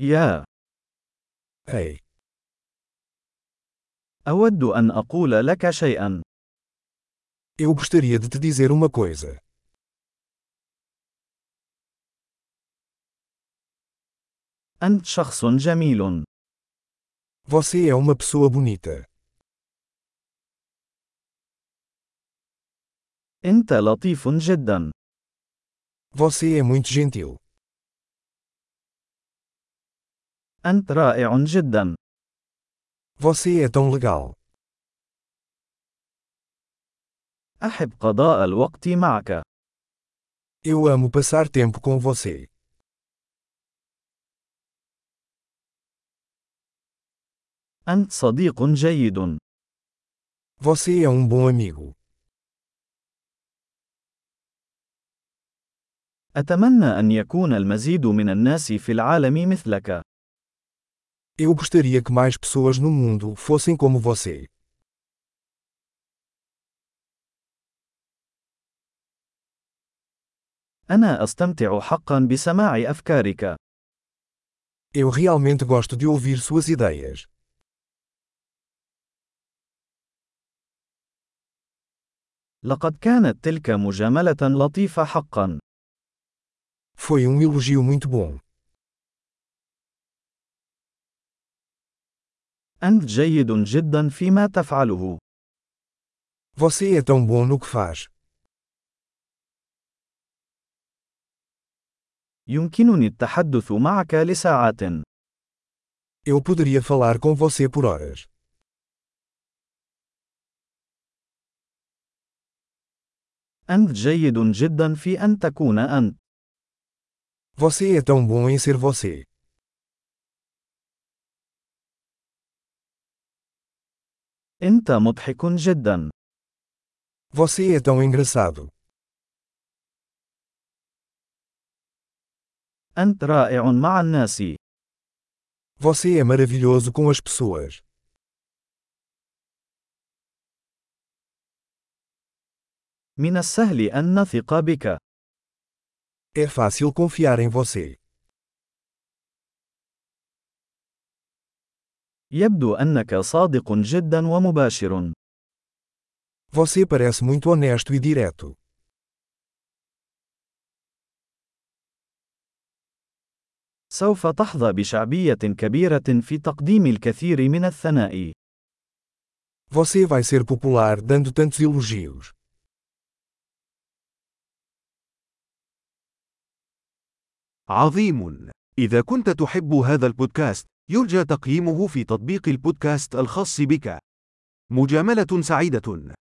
يا Ei, أود أن أقول لك شيئا. eu gostaria de te dizer uma coisa. أنت شخص جميل. Você é uma pessoa bonita. أنت لطيف جدا. Você é muito gentil. أنت رائع جدا. Você é tão legal. أحب قضاء الوقت معك. Eu amo passar tempo com você. أنت صديق جيد. Você é um bom amigo. أتمنى أن يكون المزيد من الناس في العالم مثلك. Eu gostaria que mais pessoas no mundo fossem como você. أنا أستمتع حقا بسماع أفكارك. Eu realmente gosto de ouvir suas ideias. لقد كانت تلك مجاملة لطيفة حقا. Foi um elogio muito bom. أنت جيد جدا فيما تفعله. Você é tão bom no que faz. يمكنني التحدث معك لساعات. Eu poderia falar com você por horas. أنت جيد جدا في أن تكون أنت. Você é tão bom em ser você. أنت مضحك جدا. Você é tão engraçado. أنت رائع مع الناس. Você é maravilhoso com as pessoas. من السهل أن نثق بك. É fácil confiar em você. يبدو أنك صادق جدا ومباشر. Você parece muito honesto e direto. سوف تحظى بشعبية كبيرة في تقديم الكثير من الثناء. Você vai ser popular dando tantos elogios. عظيم. إذا كنت تحب هذا البودكاست، يرجى تقييمه في تطبيق البودكاست الخاص بك. مجاملة سعيدة.